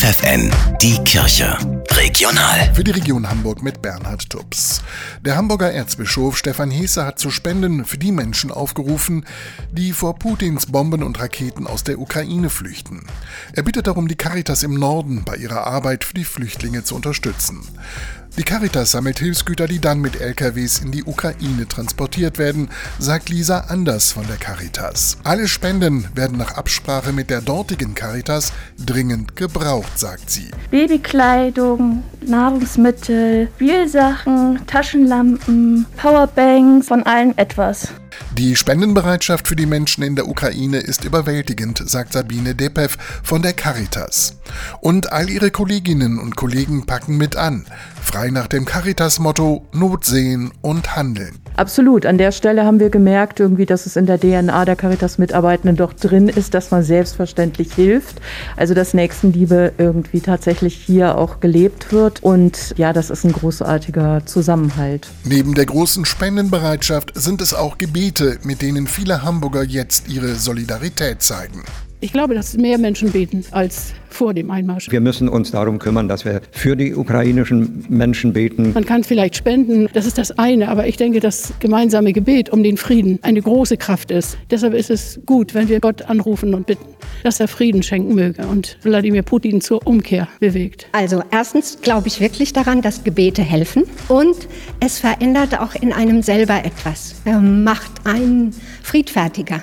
FFN, die Kirche. Regional. Für die Region Hamburg mit Bernhard Tubbs. Der Hamburger Erzbischof Stefan Heese hat zu Spenden für die Menschen aufgerufen, die vor Putins Bomben und Raketen aus der Ukraine flüchten. Er bittet darum, die Caritas im Norden bei ihrer Arbeit für die Flüchtlinge zu unterstützen. Die Caritas sammelt Hilfsgüter, die dann mit LKWs in die Ukraine transportiert werden, sagt Lisa Anders von der Caritas. Alle Spenden werden nach Absprache mit der dortigen Caritas dringend gebraucht, sagt sie. Babykleidung, Nahrungsmittel, Spielsachen, Taschenlampen, Powerbanks, von allem etwas. Die Spendenbereitschaft für die Menschen in der Ukraine ist überwältigend, sagt Sabine Depev von der Caritas. Und all ihre Kolleginnen und Kollegen packen mit an. Frei nach dem Caritas-Motto Not sehen und handeln. Absolut. An der Stelle haben wir gemerkt, irgendwie, dass es in der DNA der Caritas-Mitarbeitenden doch drin ist, dass man selbstverständlich hilft. Also, dass Nächstenliebe irgendwie tatsächlich hier auch gelebt wird. Und ja, das ist ein großartiger Zusammenhalt. Neben der großen Spendenbereitschaft sind es auch Gebete, mit denen viele Hamburger jetzt ihre Solidarität zeigen. Ich glaube, dass mehr Menschen beten als vor dem Einmarsch. Wir müssen uns darum kümmern, dass wir für die ukrainischen Menschen beten. Man kann vielleicht spenden, das ist das eine, aber ich denke, das gemeinsame Gebet um den Frieden eine große Kraft ist. Deshalb ist es gut, wenn wir Gott anrufen und bitten, dass er Frieden schenken möge und Wladimir Putin zur Umkehr bewegt. Also erstens glaube ich wirklich daran, dass Gebete helfen und es verändert auch in einem selber etwas, er macht einen friedfertiger.